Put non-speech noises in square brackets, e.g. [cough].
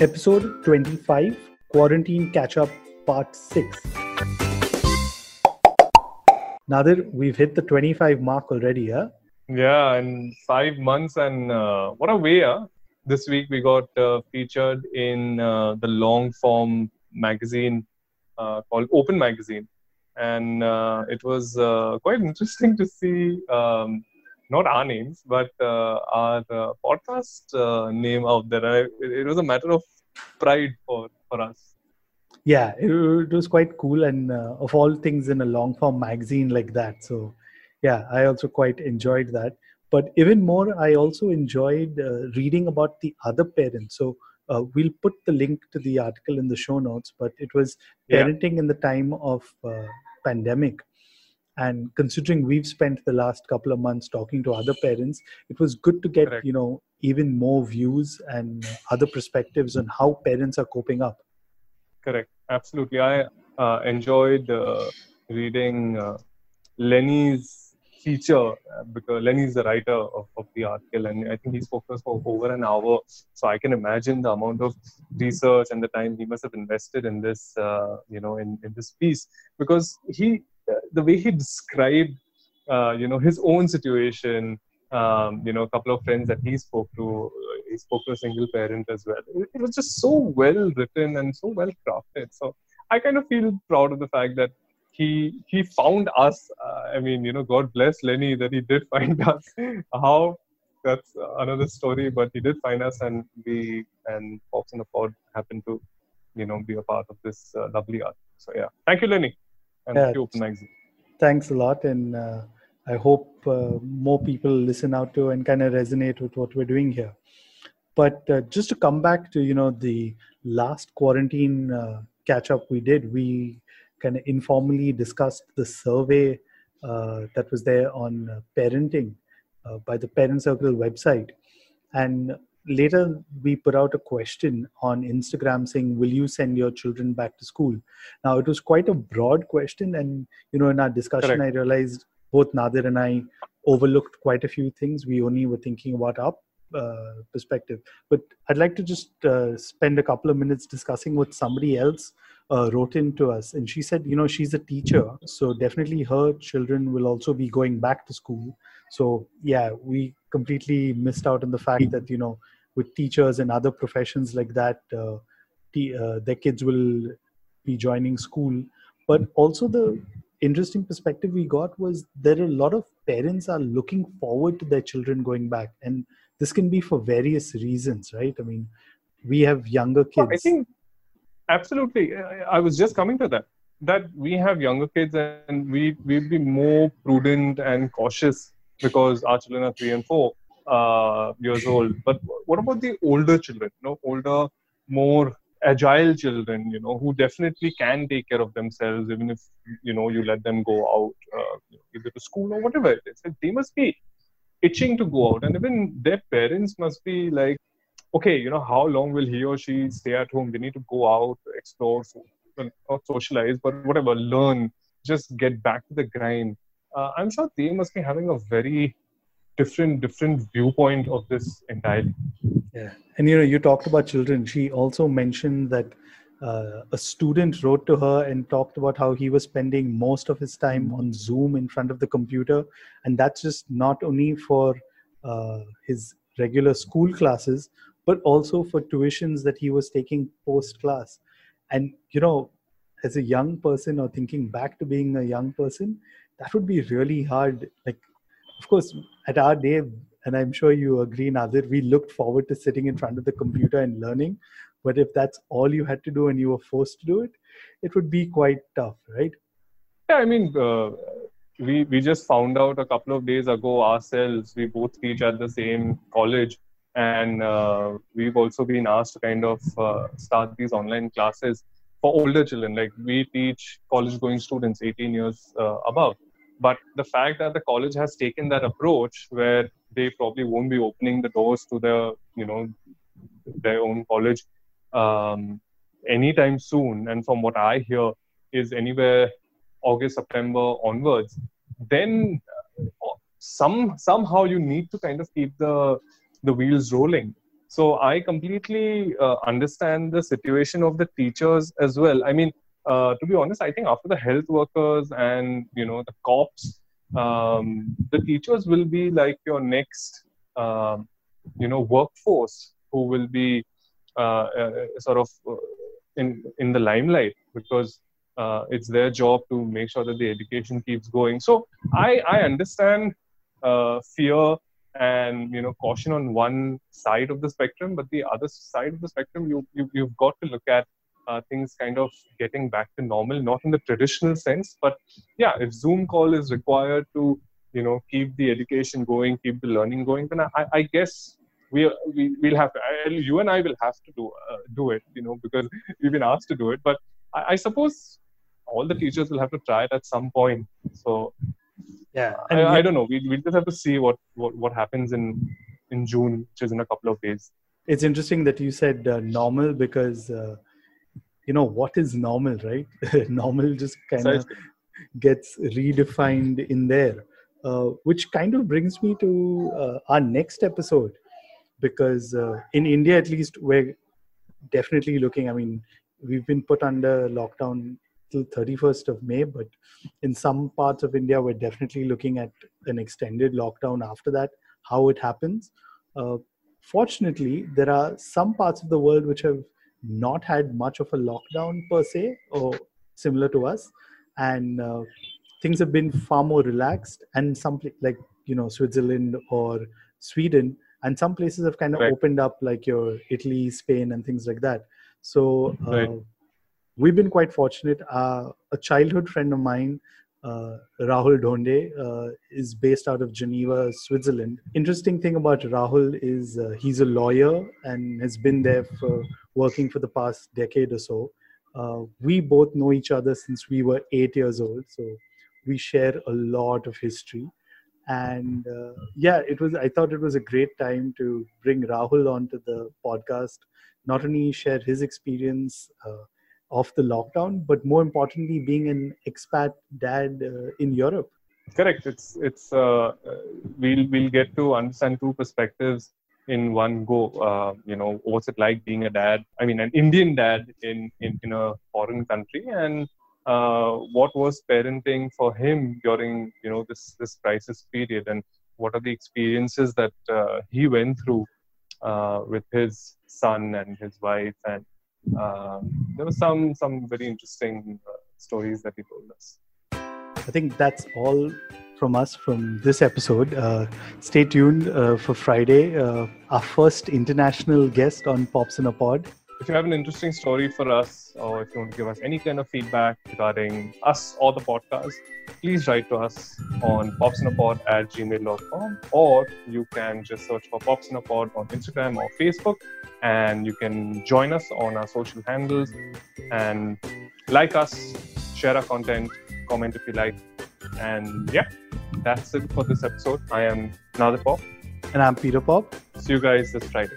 episode 25 Quarantine Catch Up Part 6. Nadir, we've hit the 25 mark already, huh? Yeah, in five months, and uh, what a way! Huh? This week we got uh, featured in uh, the long form magazine uh, called Open Magazine, and uh, it was uh, quite interesting to see um, not our names, but uh, our uh, podcast uh, name out there. I, it, it was a matter of pride for, for us. Yeah, it, it was quite cool, and uh, of all things in a long form magazine like that. So, yeah, I also quite enjoyed that. But even more, I also enjoyed uh, reading about the other parents. So, uh, we'll put the link to the article in the show notes. But it was Yeah. parenting in the time of uh, pandemic, and considering we've spent the last couple of months talking to other parents, it was good to get Correct. you know even more views and other perspectives on how parents are coping up. Correct. Absolutely. I uh, enjoyed uh, reading uh, Lenny's feature because Lenny's the writer of, of the article, and I think he spoke to us for over an hour. So I can imagine the amount of research and the time he must have invested in this, uh, you know, in, in this piece because he, the way he described, uh, you know, his own situation. Um, you know, a couple of friends that he spoke to, uh, he spoke to a single parent as well. It, it was just so well written and so well crafted. So I kind of feel proud of the fact that he he found us. Uh, I mean, you know, God bless Lenny that he did [laughs] find us. How that's another story, but he did find us, and we and Pops in the Pod happened to, you know, be a part of this uh, lovely art. So yeah, thank you, Lenny, and Yeah. Open Magazine. thanks a lot and uh, i hope uh, more people listen out to and kind of resonate with what we're doing here but uh, just to come back to you know the last quarantine uh, catch up we did we kind of informally discussed the survey uh, that was there on uh, parenting uh, by the parent circle website and later we put out a question on instagram saying will you send your children back to school? Now it was quite a broad question and you know in our discussion Correct. i realized both nadir and i overlooked quite a few things. We only were thinking about our uh, perspective. But i'd like to just uh, spend a couple of minutes discussing what somebody else uh, wrote in to us. And she said you know she's a teacher so definitely her children will also be going back to school. So yeah we completely missed out on the fact that you know with teachers and other professions like that uh, uh, their kids will be joining school but also the interesting perspective we got was there are a lot of parents are looking forward to their children going back and this can be for various reasons right i mean we have younger kids I think absolutely. I, I was just coming to that. That we have younger kids and we we'll be more prudent and cautious because our children are three and four uh, years old. But what about the older children? You know, older, more agile children. You know, who definitely can take care of themselves, even if you know you let them go out, uh, either to school or whatever it is. They must be itching to go out, and even their parents must be like okay, you know, how long will he or she stay at home? They need to go out, explore, not socialize, but whatever, learn, just get back to the grind. Uh, I'm sure they must be having a very different, different viewpoint of this entirely. Yeah, and you know, you talked about children. She also mentioned that uh, a student wrote to her and talked about how he was spending most of his time on Zoom in front of the computer, and that's just not only for uh, his regular school classes, but also for tuitions that he was taking post class. And you know, as a young person or thinking back to being a young person, that would be really hard. Like, of course, at our day, and I'm sure you agree, Nadir, we looked forward to sitting in front of the computer and learning. But if that's all you had to do and you were forced to do it, it would be quite tough, right? Yeah, I mean, uh, we, we just found out a couple of days ago ourselves, we both teach at the same college. And uh, we've also been asked to kind of uh, start these online classes for older children. Like we teach college going students 18 years uh, above. But the fact that the college has taken that approach where they probably won't be opening the doors to their, you know, their own college um, anytime soon. And from what I hear, is anywhere August, September onwards. Then uh, some somehow you need to kind of keep the the wheels rolling. So I completely uh, understand the situation of the teachers as well. I mean, uh, to be honest, I think after the health workers and you know the cops, um, the teachers will be like your next, um, you know, workforce who will be uh, uh sort of uh, in in the limelight because uh, it's their job to make sure that the education keeps going. So I I understand fear and you know caution on one side of the spectrum, but the other side of the spectrum you, you you've got to look at uh, things kind of getting back to normal, not in the traditional sense, but yeah, if Zoom call is required to, you know, keep the education going, keep the learning going, then I, I guess we, we will have to, I, you and I will have to do uh, do it, you know, because [laughs] we've been asked to do it. But I, I, suppose all the teachers will have to try it at some point. So yeah, I, I, don't know. We we just have to see what, what what happens in in June, which is in a couple of days. It's interesting that you said uh, normal because uh, you know what is normal right? [laughs] Normal just kind of gets redefined in there uh, which kind of brings me to uh, our next episode. Because uh, in india at least we're definitely looking i mean we've been put under lockdown till 31st of may but in some parts of india we're definitely looking at an extended lockdown after that how it happens. Uh, fortunately there are some parts of the world which have not had much of a lockdown per se or similar to us and uh, things have been far more relaxed and some like you know switzerland or sweden and some places have kind of right. opened up like your italy spain and things like that so uh, right. we've been quite fortunate uh, a childhood friend of mine uh, Rahul Dhonde uh, is based out of Geneva, Switzerland. Interesting thing about Rahul is uh, he's a lawyer and has been there for working for the past decade or so. Uh, we both know each other since we were eight years old, so we share a lot of history. And uh, yeah, it was. I thought it was a great time to bring Rahul onto the podcast. Not only share his experience uh, of the lockdown, but more importantly, being an expat dad uh, in Europe. Correct. It's it's uh, we'll we'll get to understand two perspectives in one go. Uh, you know, what's it like being a dad? I mean, an Indian dad in in, in a foreign country, and uh, what was parenting for him during you know this this crisis period, and what are the experiences that uh, he went through with his son and his wife and um, there were some some very interesting uh, stories that he told us. I think that's all from us from this episode. Uh, stay tuned uh, for Friday, uh, our first international guest on Pops in a Pod. If you have an interesting story for us, or if you want to give us any kind of feedback regarding us or the podcast, please write to us on popsinapod at gmail.com, or you can just search for Pops in a Pod on Instagram or Facebook and you can join us on our social handles and like us, share our content, comment if you like. And yeah, that's it for this episode. I am Nadir Pop. And I'm Peter Pop. See you guys this Friday.